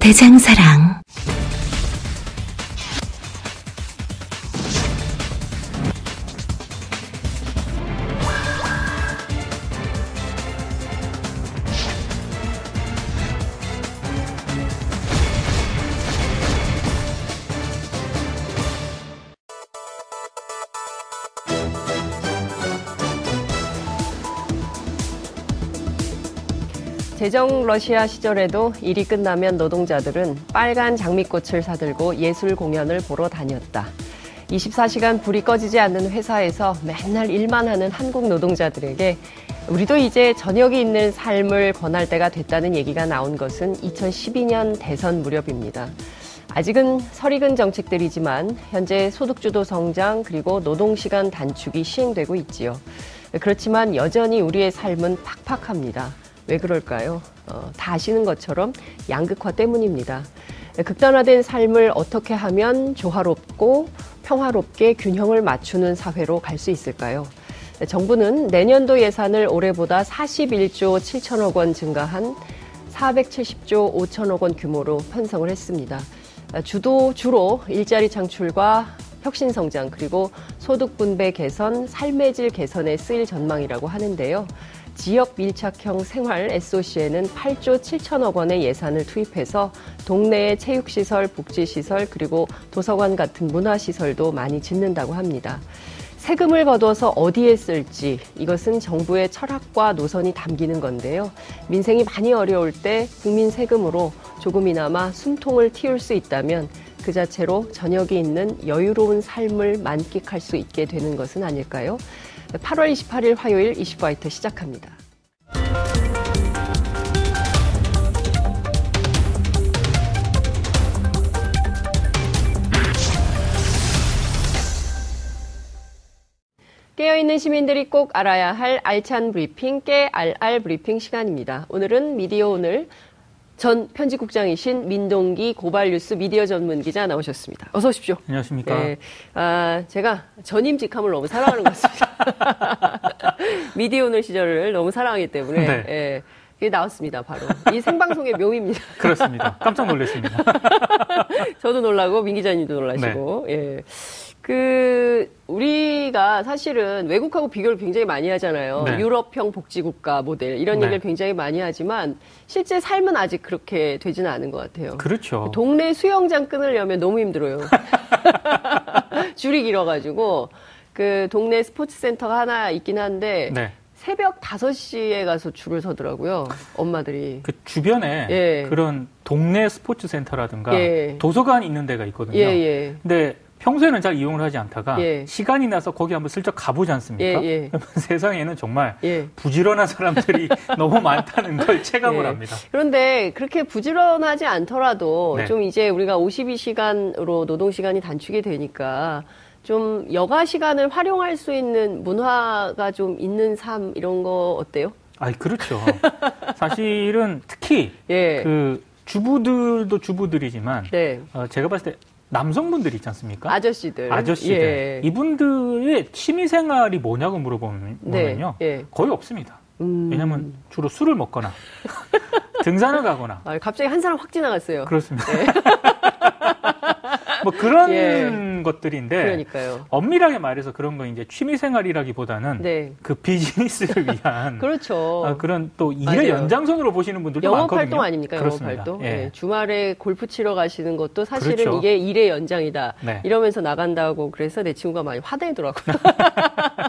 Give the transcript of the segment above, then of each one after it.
대장사랑. 제정 러시아 시절에도 일이 끝나면 노동자들은 빨간 장미꽃을 사들고 예술 공연을 보러 다녔다. 24시간 불이 꺼지지 않는 회사에서 맨날 일만 하는 한국 노동자들에게 우리도 이제 저녁이 있는 삶을 권할 때가 됐다는 얘기가 나온 것은 2012년 대선 무렵입니다. 아직은 설익은 정책들이지만 현재 소득주도 성장 그리고 노동시간 단축이 시행되고 있지요. 그렇지만 여전히 우리의 삶은 팍팍합니다. 왜 그럴까요? 어, 다 아시는 것처럼 양극화 때문입니다. 극단화된 삶을 어떻게 하면 조화롭고 평화롭게 균형을 맞추는 사회로 갈 수 있을까요? 정부는 내년도 예산을 올해보다 41조 7천억 원 증가한 470조 5천억 원 규모로 편성을 했습니다. 주도 주로 일자리 창출과 혁신 성장 그리고 소득 분배 개선, 삶의 질 개선에 쓰일 전망이라고 하는데요. 지역 밀착형 생활 SOC에는 8조 7천억 원의 예산을 투입해서 동네의 체육시설, 복지시설, 그리고 도서관 같은 문화시설도 많이 짓는다고 합니다. 세금을 거둬서 어디에 쓸지 이것은 정부의 철학과 노선이 담기는 건데요. 민생이 많이 어려울 때 국민 세금으로 조금이나마 숨통을 틔울 수 있다면 그 자체로 저녁이 있는 여유로운 삶을 만끽할 수 있게 되는 것은 아닐까요? 8월 28일 화요일 이슈파이터 시작합니다. 깨어있는 시민들이 꼭 알아야 할 알찬 브리핑, 깨알알 브리핑 시간입니다. 오늘은 미디어 오늘 전 편집국장이신 민동기 고발뉴스 미디어 전문 기자 나오셨습니다. 어서 오십시오. 안녕하십니까. 네, 아, 제가 전임 직함을 너무 사랑하는 것 같습니다. 미디어 오늘 시절을 너무 사랑하기 때문에. 네. 예. 이게 나왔습니다, 바로. 이 생방송의 묘미입니다. 그렇습니다. 깜짝 놀랐습니다. 저도 놀라고, 민 기자님도 놀라시고, 네. 예. 그 우리가 사실은 외국하고 비교를 굉장히 많이 하잖아요. 네. 유럽형 복지국가 모델 이런 네. 얘기를 굉장히 많이 하지만 실제 삶은 아직 그렇게 되지는 않은 것 같아요. 그렇죠. 동네 수영장 끊으려면 너무 힘들어요. 줄이 길어가지고 그 동네 스포츠 센터가 하나 있긴 한데 네. 새벽 5시에 가서 줄을 서더라고요. 엄마들이. 그 주변에 예. 그런 동네 스포츠 센터라든가 예. 도서관 있는 데가 있거든요. 예, 예. 근데 평소에는 잘 이용을 하지 않다가 예. 시간이 나서 거기 한번 슬쩍 가보지 않습니까? 예, 예. 세상에는 정말 예. 부지런한 사람들이 너무 많다는 걸 체감을 예. 합니다. 그런데 그렇게 부지런하지 않더라도 네. 좀 이제 우리가 52시간으로 노동 시간이 단축이 되니까 좀 여가 시간을 활용할 수 있는 문화가 좀 있는 삶 이런 거 어때요? 아, 그렇죠. 사실은 특히 예. 그 주부들도 주부들이지만 네. 어, 제가 봤을 때 남성분들 있지 않습니까? 아저씨들. 아저씨들. 예. 이분들의 취미 생활이 뭐냐고 물어보면요. 네. 예. 거의 없습니다. 음... 왜냐면 주로 술을 먹거나 등산을 가거나. 아, 갑자기 한 사람 확 지나갔어요. 그렇습니다. 네. 뭐 그런 예. 것들인데 그러니까요. 엄밀하게 말해서 그런 거 이제 취미 생활이라기보다는 네. 그 비즈니스를 위한 그렇죠. 아, 그런 또 일의 맞아요. 연장선으로 보시는 분들도 영업 많거든요. 활동 아닙니까? 영업 활동. 예. 네. 주말에 골프 치러 가시는 것도 사실은 그렇죠. 이게 일의 연장이다. 네. 이러면서 나간다고 그래서 내 친구가 많이 화내더라고요.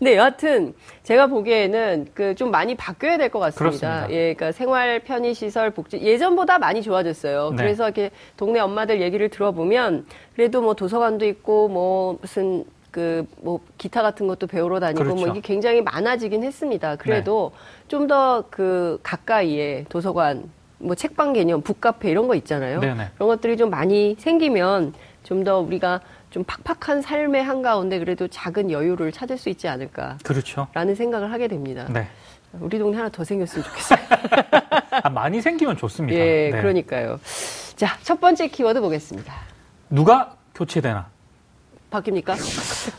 네, 여하튼 제가 보기에는 그 좀 많이 바뀌어야 될 것 같습니다. 그렇습니다. 예, 그러니까 생활 편의 시설 복지 예전보다 많이 좋아졌어요. 네. 그래서 이렇게 동네 엄마들 얘기를 들어보면 그래도 뭐 도서관도 있고 뭐 무슨 그 뭐 기타 같은 것도 배우러 다니고 뭐 그렇죠. 뭐 이게 굉장히 많아지긴 했습니다. 그래도 네. 좀더 그 가까이에 도서관 뭐 책방 개념, 북카페 이런 거 있잖아요. 네네. 그런 것들이 좀 많이 생기면 좀 더 우리가 좀 팍팍한 삶의 한가운데 그래도 작은 여유를 찾을 수 있지 않을까. 그렇죠. 라는 생각을 하게 됩니다. 네. 우리 동네 하나 더 생겼으면 좋겠어요. 아, 많이 생기면 좋습니다. 예, 네. 그러니까요. 자, 첫 번째 키워드 보겠습니다. 누가 교체되나? 바뀝니까?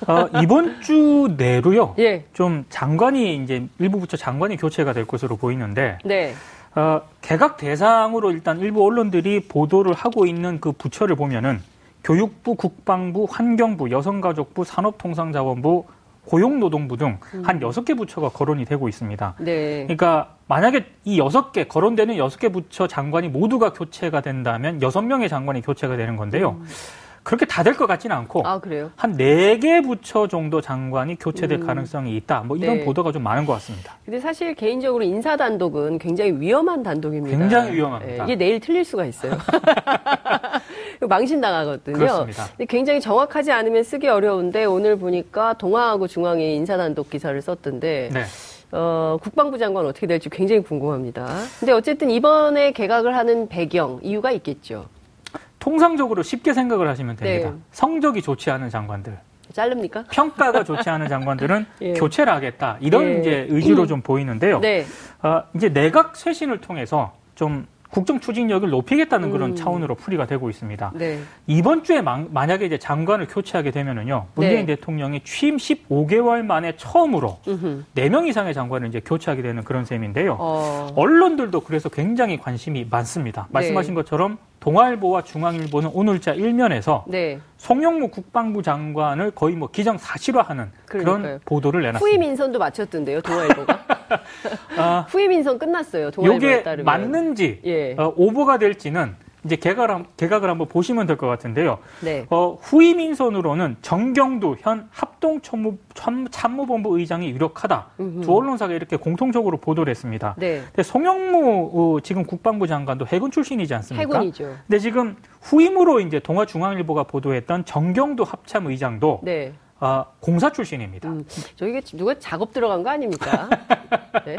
어, 이번 주 내로요. 예. 좀 장관이 이제 일부 부처 장관이 교체가 될 것으로 보이는데. 네. 어, 개각 대상으로 일단 일부 언론들이 보도를 하고 있는 그 부처를 보면은 교육부, 국방부, 환경부, 여성가족부, 산업통상자원부, 고용노동부 등한 음. 여섯 개 부처가 거론이 되고 있습니다. 네. 그러니까 만약에 이 여섯 개 거론되는 여섯 개 부처 장관이 모두가 교체가 된다면 여섯 명의 장관이 교체가 되는 건데요. 음. 그렇게 다 될 것 같지는 않고 아, 한 네 개 부처 정도 장관이 교체될 음. 가능성이 있다. 뭐 이런 네. 보도가 좀 많은 것 같습니다. 근데 사실 개인적으로 인사 단독은 굉장히 위험한 단독입니다. 굉장히 위험합니다. 네, 이게 내일 틀릴 수가 있어요. 망신 당하거든요. 그렇습니다. 근데 굉장히 정확하지 않으면 쓰기 어려운데 오늘 보니까 동아하고 중앙이 인사 단독 기사를 썼던데 네. 어, 국방부 장관 어떻게 될지 굉장히 궁금합니다. 근데 어쨌든 이번에 개각을 하는 배경 이유가 있겠죠. 통상적으로 쉽게 생각을 하시면 됩니다. 네. 성적이 좋지 않은 장관들. 자릅니까? 평가가 좋지 않은 장관들은 예. 교체를 하겠다. 이런 예. 이제 의지로 좀 보이는데요. 네. 어, 이제 내각 쇄신을 통해서 좀 국정 추진력을 높이겠다는 그런 음. 차원으로 풀이가 되고 있습니다. 네. 이번 주에 만, 약에 이제 장관을 교체하게 되면은요, 문재인 네. 대통령이 취임 15개월 만에 처음으로 음흠. 4명 이상의 장관을 이제 교체하게 되는 그런 셈인데요. 어. 언론들도 그래서 굉장히 관심이 많습니다. 말씀하신 네. 것처럼 동아일보와 중앙일보는 오늘자 일면에서 네. 송영무 국방부 장관을 거의 뭐 기정 사실화하는 그런 보도를 내놨습니다. 후임 인선도 마쳤던데요, 동아일보가. 아, 후임 인선 끝났어요, 동아일보에 따르면. 맞는지 예. 어, 오보가 될지는 이제 개각을, 개각을 한번 보시면 될 것 같은데요. 네. 어, 후임 인선으로는 정경두 현 합동참모 참모본부 의장이 유력하다. 음흠. 두 언론사가 이렇게 공통적으로 보도를 했습니다. 네. 근데 송영무 어, 지금 국방부 장관도 해군 출신이지 않습니까? 해군이죠. 근데 지금 후임으로 이제 동아중앙일보가 보도했던 정경두 합참 의장도 네. 아, 공사 출신입니다. 음, 저게 누가 작업 들어간 거 아닙니까? 네.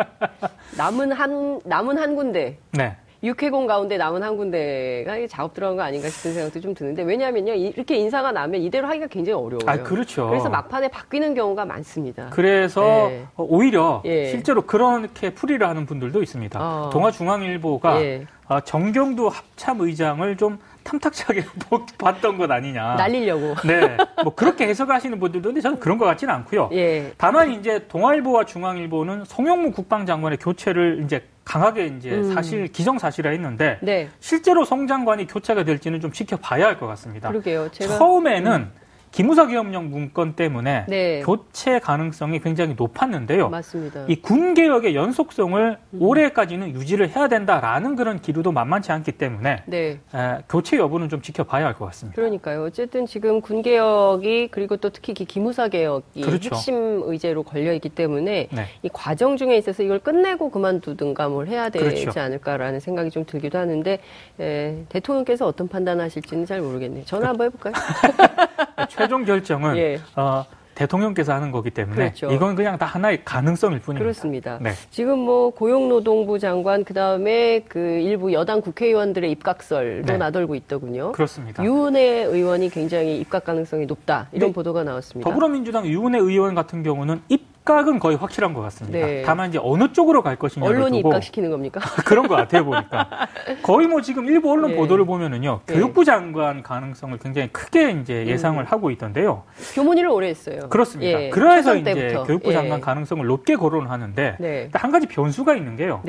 남은 한 남은 한 군데. 네. 육해공 가운데 남은 한 군데가 작업 들어간 거 아닌가 싶은 생각도 좀 드는데 왜냐하면요 이렇게 인사가 나면 이대로 하기가 굉장히 어려워요. 아 그렇죠. 그래서 막판에 바뀌는 경우가 많습니다. 그래서 네. 오히려 예. 실제로 그렇게 풀이를 하는 분들도 있습니다. 어. 동아중앙일보가 예. 아, 정경두 합참의장을 좀 탐탁하게 봤던 것 아니냐. 날리려고. 네. 뭐 그렇게 해석하시는 분들도 있는데 저는 그런 것 같지는 않고요. 예. 다만 이제 동아일보와 중앙일보는 송영무 국방장관의 교체를 이제 강하게 이제 음. 사실 기정사실화 했는데 네. 실제로 송 장관이 교체가 될지는 좀 지켜봐야 할 것 같습니다. 그러게요. 제가... 처음에는 음. 기무사 기업령 문건 때문에 네. 교체 가능성이 굉장히 높았는데요. 맞습니다. 이 군 개혁의 연속성을 음. 올해까지는 유지를 해야 된다라는 그런 기류도 만만치 않기 때문에 네. 에, 교체 여부는 좀 지켜봐야 할 것 같습니다. 그러니까요. 어쨌든 지금 군 개혁이 그리고 또 특히 기무사 개혁이 그렇죠. 핵심 의제로 걸려 있기 때문에 네. 이 과정 중에 있어서 이걸 끝내고 그만두든가 뭘 해야 되지 그렇죠. 않을까라는 생각이 좀 들기도 하는데 에, 대통령께서 어떤 판단하실지는 잘 모르겠네요. 전화 한번 해볼까요? 최종 결정은 예. 어, 대통령께서 하는 거기 때문에 그렇죠. 이건 그냥 다 하나의 가능성일 뿐입니다. 그렇습니다. 네. 지금 뭐 고용노동부 장관 그다음에 그 일부 여당 국회의원들의 입각설도 네. 나돌고 있더군요. 그렇습니다. 유은혜 의원이 굉장히 입각 가능성이 높다 이런 네. 보도가 나왔습니다. 더불어민주당 유은혜 의원 같은 경우는 입 입각은 거의 확실한 것 같습니다. 네. 다만 이제 어느 쪽으로 갈 것이냐 언론이 두고 입각시키는 겁니까? 그런 것 같아요 보니까 거의 뭐 지금 일부 언론 네. 보도를 보면은요 네. 교육부 장관 가능성을 굉장히 크게 이제 음. 예상을 음. 하고 있던데요. 교문위를 오래 했어요. 그렇습니다. 예. 그래서 이제. 교육부 예. 장관 가능성을 높게 거론하는데 네. 한 가지 변수가 있는 게요.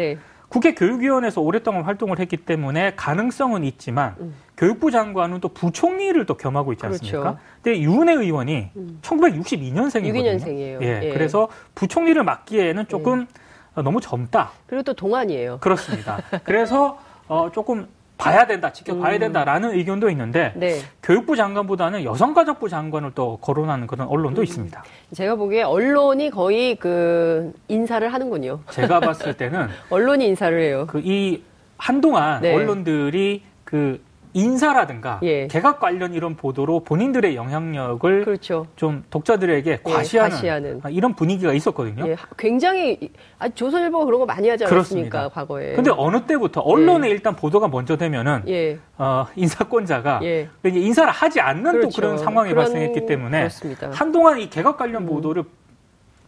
네. 국회 교육위원회에서 오랫동안 활동을 했기 때문에 가능성은 있지만 음. 교육부 장관은 또 부총리를 또 겸하고 있지 않습니까? 그렇죠. 근데 유은혜 의원이 음. 1962년생이거든요. 62년생이에요. 예, 예. 그래서 부총리를 맡기에는 조금 예. 너무 젊다. 그리고 또 동안이에요. 그렇습니다. 그래서 어, 조금 봐야 된다, 지켜봐야 음. 된다라는 의견도 있는데 네. 교육부 장관보다는 여성가족부 장관을 또 거론하는 그런 언론도 음. 있습니다. 제가 보기에 언론이 거의 그 인사를 하는군요. 제가 봤을 때는 언론이 인사를 해요. 그 이 한동안 네. 언론들이 그 인사라든가 예. 개각 관련 이런 보도로 본인들의 영향력을 그렇죠. 좀 독자들에게 예, 과시하는, 예, 과시하는, 이런 분위기가 있었거든요. 예, 굉장히 아, 조선일보가 그런 거 많이 하지 않았습니까 그렇습니다. 과거에. 근데 어느 때부터 언론에 예. 일단 보도가 먼저 되면은 예. 어, 인사권자가 인사를 하지 않는 그렇죠. 또 그런 상황이 그런, 발생했기 때문에 그렇습니다. 한동안 이 개각 관련 음. 보도를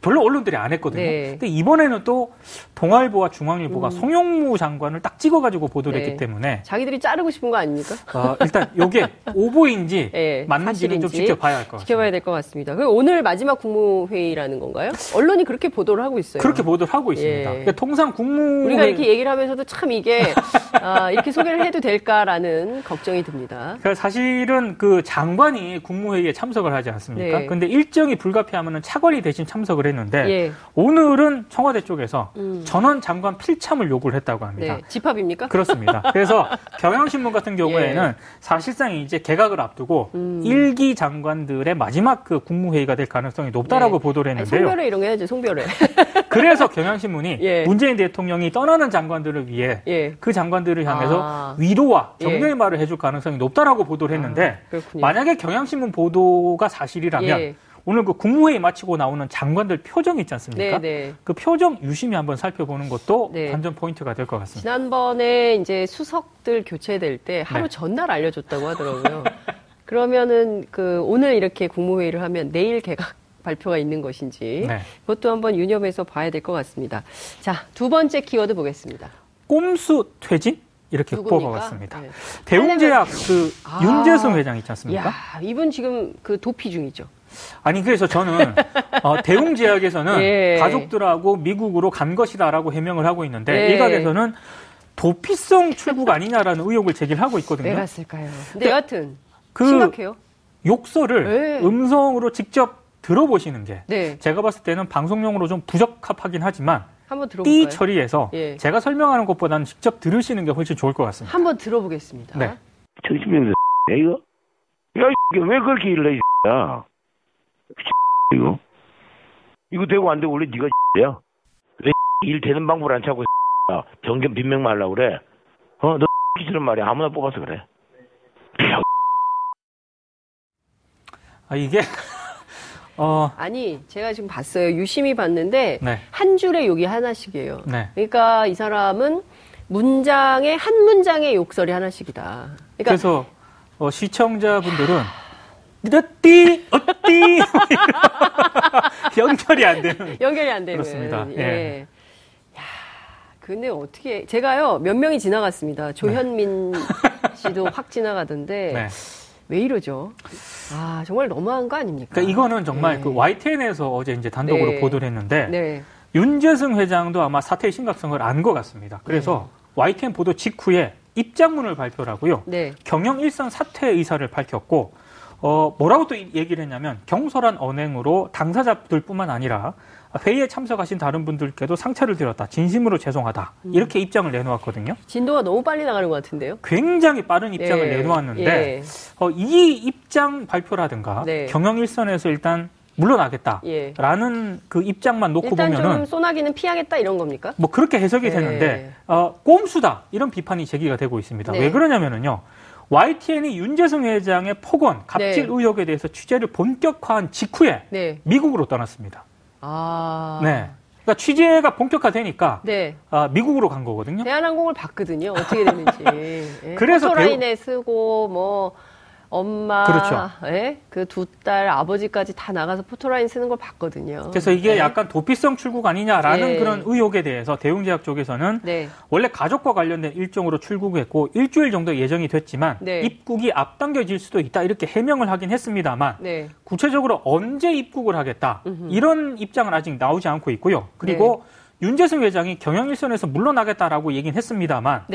별로 언론들이 안 했거든요. 네. 근데 이번에는 또 동아일보와 중앙일보가 음. 송영무 장관을 딱 찍어가지고 보도를 네. 했기 때문에 자기들이 자르고 싶은 거 아닙니까? 어, 일단 이게 오보인지 네, 맞는지는 좀 지켜봐야 할 것 같습니다. 지켜봐야 될 것 같습니다. 그 오늘 마지막 국무회의라는 건가요? 언론이 그렇게 보도를 하고 있어요. 그렇게 보도를 하고 있습니다. 예. 그러니까 통상 국무 우리가 이렇게 얘기를 하면서도 참 이게 아, 이렇게 소개를 해도 될까라는 걱정이 듭니다. 그러니까 사실은 그 장관이 국무회의에 참석을 하지 않습니까? 네. 근데 일정이 불가피하면 차관이 대신 참석을 했는데 예. 오늘은 청와대 쪽에서 음. 전원 장관 필참을 요구를 했다고 합니다. 네. 집합입니까? 그렇습니다. 그래서 경향신문 같은 경우에는 예. 사실상 이제 개각을 앞두고 음. 일기 장관들의 마지막 그 국무회의가 될 가능성이 높다라고 네. 보도를 했는데요. 송별회 이런 거 해야죠. 송별회. 그래서 경향신문이 예. 문재인 대통령이 떠나는 장관들을 위해 예. 그 장관들을 향해서 아. 위로와 격려의 예. 말을 해줄 가능성이 높다라고 보도를 했는데 아, 만약에 경향신문 보도가 사실이라면 오늘 그 국무회의 마치고 나오는 장관들 표정 있지 않습니까? 네네. 네. 그 표정 유심히 한번 살펴보는 것도 네. 관전 포인트가 될 것 같습니다. 지난번에 이제 수석들 교체될 때 하루 네. 전날 알려줬다고 하더라고요. 그러면은 그 오늘 이렇게 국무회의를 하면 내일 개각 발표가 있는 것인지 네. 그것도 한번 유념해서 봐야 될 것 같습니다. 자, 두 번째 키워드 보겠습니다. 꼼수 퇴진? 이렇게 뽑아봤습니다. 네. 대웅제약 그 아, 윤재승 회장 있지 않습니까? 야, 이분 지금 그 도피 중이죠. 아니 그래서 저는 어, 대웅제약에서는 예. 가족들하고 미국으로 간 것이다라고 해명을 하고 있는데 예. 일각에서는 도피성 출국 아니냐라는 의혹을 제기를 하고 있거든요. 왜 갔을까요? 근데 여하튼 그 심각해요. 욕설을 네. 음성으로 직접 들어보시는 게 네. 제가 봤을 때는 방송용으로 좀 부적합하긴 하지만 한번 들어볼까요? 띠 처리해서 예. 제가 설명하는 것보다는 직접 들으시는 게 훨씬 좋을 것 같습니다. 한번 들어보겠습니다. 네. 정신병자 이거? 야, 왜 그렇게 일을 해, 야? 이거 이거 되고 안 되고 원래 네가 야. 왜일 되는 방법을 안 찾고 변경 빈명 말라 그래. 어, 너 싫은 말이야. 아무나 뽑아서 그래. 아 이게 어. 아니 제가 지금 봤어요. 유심히 봤는데 네. 한 줄에 욕이 하나씩이에요. 네. 그러니까 이 사람은 문장에 한 문장의 욕설이 하나씩이다. 그러니까 그래서 어, 시청자분들은 띠 어띠 연결이 안 되는 연결이 안 되는 그렇습니다. 예. 예. 야, 근데 어떻게 제가요 몇 명이 지나갔습니다. 조현민 네. 씨도 확 지나가던데 네. 왜 이러죠? 아 정말 너무한 거 아닙니까? 그러니까 이거는 정말 네. 그 YTN에서 어제 이제 단독으로 네. 보도를 했는데 네. 윤재승 회장도 아마 사태의 심각성을 안 것 같습니다. 그래서 YTN 보도 직후에 입장문을 발표를 하고요. 경영 일선 사퇴 의사를 밝혔고 어, 뭐라고 또 얘기를 했냐면 경솔한 언행으로 당사자들뿐만 아니라 회의에 참석하신 다른 분들께도 상처를 드렸다. 진심으로 죄송하다. 음. 이렇게 입장을 내놓았거든요. 진도가 너무 빨리 나가는 것 같은데요? 굉장히 빠른 입장을 예. 내놓았는데 예. 어, 이 입장 발표라든가 네. 경영 일선에서 일단 물러나겠다라는 예. 그 입장만 놓고 일단 보면은 좀 소나기는 피하겠다 이런 겁니까? 뭐 그렇게 해석이 예. 되는데 어, 꼼수다 이런 비판이 제기가 되고 있습니다. 네. 왜 그러냐면은요. YTN이 윤재승 회장의 폭언, 갑질 네. 의혹에 대해서 취재를 본격화한 직후에 네. 미국으로 떠났습니다. 아. 네. 그러니까 취재가 본격화되니까 네. 아, 미국으로 간 거거든요. 대한항공을 봤거든요. 어떻게 되는지. 예. 그래서 포토라인에 배우... 쓰고 뭐 엄마, 그렇죠. 예? 그두 딸 아버지까지 다 나가서 포토라인 쓰는 걸 봤거든요. 그래서 이게 네. 약간 도피성 출국 아니냐라는 네. 그런 의혹에 대해서 대웅제약 쪽에서는 네. 원래 가족과 관련된 일정으로 출국했고 일주일 정도 예정이 됐지만 네. 입국이 앞당겨질 수도 있다 이렇게 해명을 하긴 했습니다만 네. 구체적으로 언제 입국을 하겠다 음흠. 이런 입장은 아직 나오지 않고 있고요. 그리고 네. 윤재승 회장이 경영 일선에서 물러나겠다라고 얘기는 했습니다만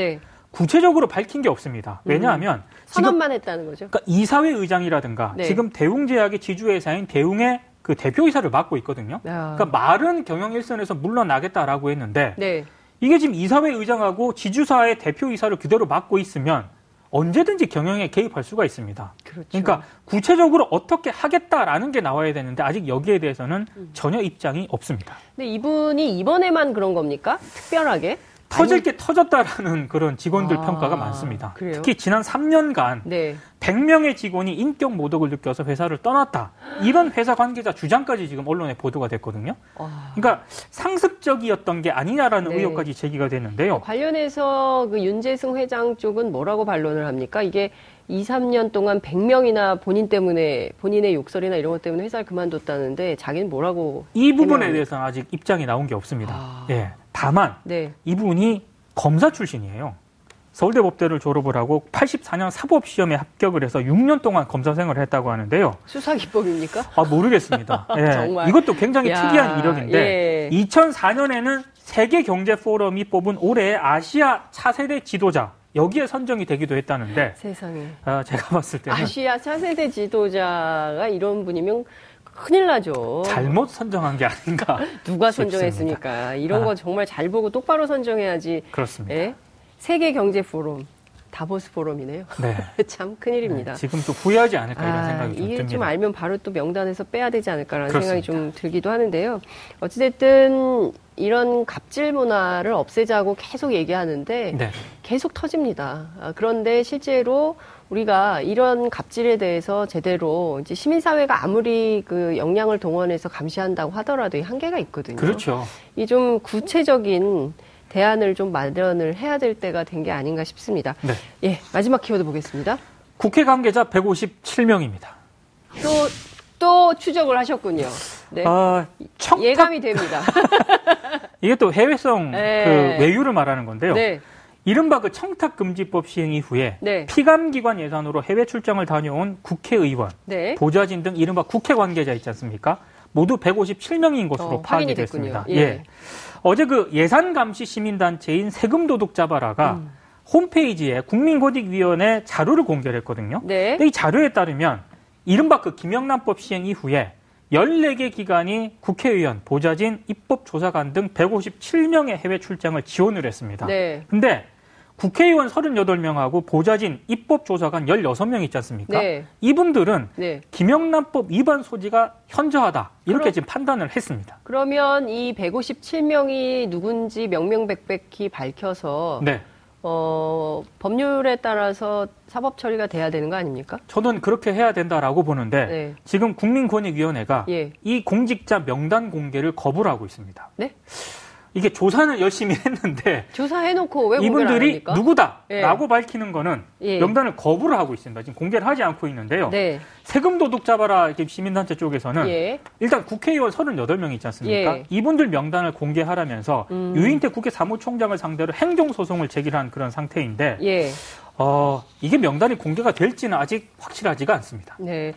구체적으로 밝힌 게 없습니다. 왜냐하면 음. 선언만 했다는 거죠. 그러니까 이사회 의장이라든가 네. 지금 대웅제약의 지주회사인 대웅의 그 대표이사를 맡고 있거든요. 야. 그러니까 말은 경영 일선에서 물러나겠다라고 했는데 네. 이게 지금 이사회 의장하고 지주사의 대표이사를 그대로 맡고 있으면 언제든지 경영에 개입할 수가 있습니다. 그렇죠. 그러니까 구체적으로 어떻게 하겠다라는 게 나와야 되는데 아직 여기에 대해서는 음. 전혀 입장이 없습니다. 근데 이분이 이번에만 그런 겁니까? 특별하게? 터질 게 터졌다라는 그런 직원들 아, 평가가 많습니다. 그래요? 특히 지난 3년간 네. 100명의 직원이 인격 모독을 느껴서 회사를 떠났다. 이런 회사 관계자 주장까지 지금 언론에 보도가 됐거든요. 와. 그러니까 상습적이었던 게 아니냐라는 네. 의혹까지 제기가 됐는데요. 관련해서 그 윤재승 회장 쪽은 뭐라고 반론을 합니까? 이게 2, 3년 동안 100명이나 본인 때문에 본인의 욕설이나 이런 것 때문에 회사를 그만뒀다는데 자기는 뭐라고 이 부분에 대해서는 아직 입장이 나온 게 없습니다. 아... 예. 다만 네. 이분이 검사 출신이에요. 서울대 법대를 졸업을 하고 84년 사법 시험에 합격을 해서 6년 동안 검사 생활을 했다고 하는데요. 수사 기법입니까? 아 모르겠습니다. 예. 정말. 이것도 굉장히 야, 특이한 이력인데 예. 2004년에는 세계 경제 포럼이 뽑은 올해의 아시아 차세대 지도자 여기에 선정이 되기도 했다는데 세상에 아, 제가 봤을 때는 아시아 차세대 지도자가 이런 분이면 큰일 나죠. 잘못 선정한 게 아닌가. 누가 선정했습니까? 싶습니다. 이런 아. 거 정말 잘 보고 똑바로 선정해야지. 그렇습니다. 예? 세계 경제 포럼. 다보스 포럼이네요. 네. 참 큰일입니다. 네, 지금 또 후회하지 않을까 이런 아, 생각이 좀 이게 듭니다. 좀 알면 바로 또 명단에서 빼야 되지 않을까라는 그렇습니다. 생각이 좀 들기도 하는데요. 어찌됐든 이런 갑질 문화를 없애자고 계속 얘기하는데 네. 계속 터집니다. 아, 그런데 실제로 우리가 이런 갑질에 대해서 제대로 이제 시민사회가 아무리 그 역량을 동원해서 감시한다고 하더라도 한계가 있거든요. 그렇죠. 이 좀 구체적인 대안을 좀 마련을 해야 될 때가 된 게 아닌가 싶습니다. 네. 예, 마지막 키워드 보겠습니다. 국회 관계자 157명입니다. 또, 또 추적을 하셨군요. 네. 아, 청탁... 예감이 됩니다. 이게 또 해외성 네. 그 외유를 말하는 건데요. 네. 이른바 그 청탁금지법 시행 이후에 네. 피감기관 예산으로 해외 출장을 다녀온 국회의원, 네. 보좌진 등 이른바 국회 관계자 있지 않습니까? 모두 157명인 것으로 어, 파악이 됐습니다. 예. 예. 어제 그 예산 감시 시민단체인 세금 도둑자바라가 음. 홈페이지에 국민권익위원회 자료를 공개를 했거든요. 네. 근데 이 자료에 따르면 이른바 그 김영란법 시행 이후에 14개 기관이 국회의원, 보좌진, 입법조사관 등 157명의 해외 출장을 지원을 했습니다. 네. 근데 국회의원 38명하고 보좌진, 입법조사관 16명 있지 않습니까? 네. 이분들은 네. 김영란법 위반 소지가 현저하다. 이렇게 그럼, 지금 판단을 했습니다. 그러면 이 157명이 누군지 명명백백히 밝혀서 네. 어, 법률에 따라서 사법 처리가 돼야 되는 거 아닙니까? 저는 그렇게 해야 된다라고 보는데 네. 지금 국민권익위원회가 예. 이 공직자 명단 공개를 거부를 하고 있습니다. 네? 이게 조사는 열심히 했는데 조사해놓고 왜 이분들이 누구다라고 예. 밝히는 거는 예. 명단을 거부를 하고 있습니다. 지금 공개를 하지 않고 있는데요. 네. 세금 도둑 잡아라 시민단체 쪽에서는 예. 일단 국회의원 38명 있지 않습니까? 예. 이분들 명단을 공개하라면서 음. 유인태 국회 사무총장을 상대로 행정소송을 제기한 그런 상태인데 예. 어, 이게 명단이 공개가 될지는 아직 확실하지가 않습니다. 네.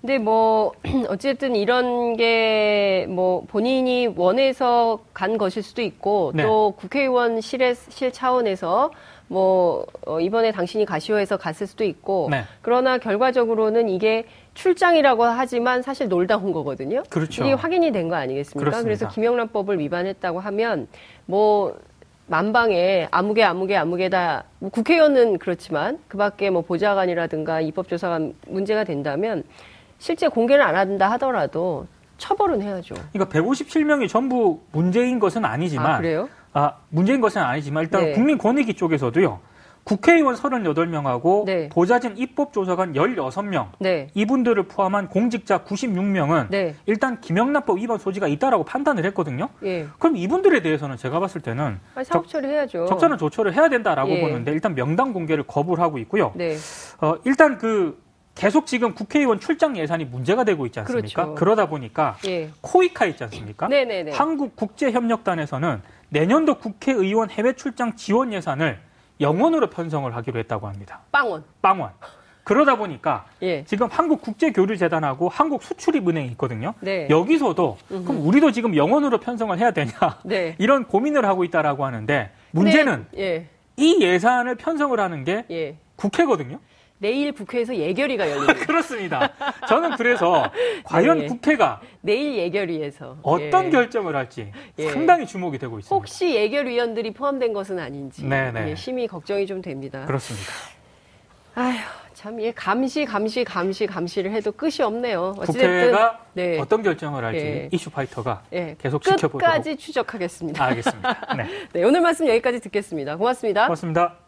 근데 뭐 어쨌든 이런 게 뭐 본인이 원해서 간 것일 수도 있고 네. 또 국회의원실의 실 차원에서 뭐 어, 이번에 당신이 가시오해서 갔을 수도 있고 네. 그러나 결과적으로는 이게 출장이라고 하지만 사실 놀다 온 거거든요. 그렇죠. 이게 확인이 된 거 아니겠습니까? 그렇습니다. 그래서 김영란법을 위반했다고 하면 뭐 만방에 아무개 아무개 아무개다 뭐 국회의원은 그렇지만 그밖에 뭐 보좌관이라든가 입법조사관 문제가 된다면 실제 공개를 안 한다 하더라도 처벌은 해야죠. 그러니까 157명이 전부 문제인 것은 아니지만 아, 그래요? 아, 문제인 것은 아니지만 일단 네. 국민 권익위 쪽에서도요. 국회의원 38명하고 네. 보좌진 입법조사관 16명 네. 이분들을 포함한 공직자 96명은 네. 일단 김영란법 위반 소지가 있다라고 판단을 했거든요. 예. 그럼 이분들에 대해서는 제가 봤을 때는 아니, 사법 처리해야죠. 적절한 조처를 해야 된다라고 예. 보는데 일단 명단 공개를 거부를 하고 있고요. 네. 어, 일단 그 계속 지금 국회의원 출장 예산이 문제가 되고 있지 않습니까? 그렇죠. 그러다 보니까 예. 코이카 있지 않습니까? 네네네. 한국국제협력단에서는 내년도 국회의원 해외 출장 지원 예산을 영원으로 편성을 하기로 했다고 합니다. 빵원. 빵원. 그러다 보니까 예. 지금 한국 국제교류재단하고 한국 수출입은행이 있거든요. 네. 여기서도 음흠. 그럼 우리도 지금 영원으로 편성을 해야 되냐 네. 이런 고민을 하고 있다라고 하는데 문제는 네. 예. 이 예산을 편성을 하는 게 예. 국회거든요. 내일 국회에서 예결위가 열립니다. 그렇습니다. 저는 그래서 과연 네. 국회가 내일 예결위에서 어떤 예. 결정을 할지 예. 상당히 주목이 되고 있습니다. 혹시 예결위원들이 포함된 것은 아닌지 네, 네. 예, 심히 걱정이 좀 됩니다. 그렇습니다. 아휴, 참, 이 감시, 감시, 감시, 감시를 해도 끝이 없네요. 국회가 네. 어떤 결정을 할지 네. 이슈 파이터가 네. 계속 지켜보도록. 끝까지 추적하겠습니다. 알겠습니다. 네. 네, 오늘 말씀 여기까지 듣겠습니다. 고맙습니다. 고맙습니다.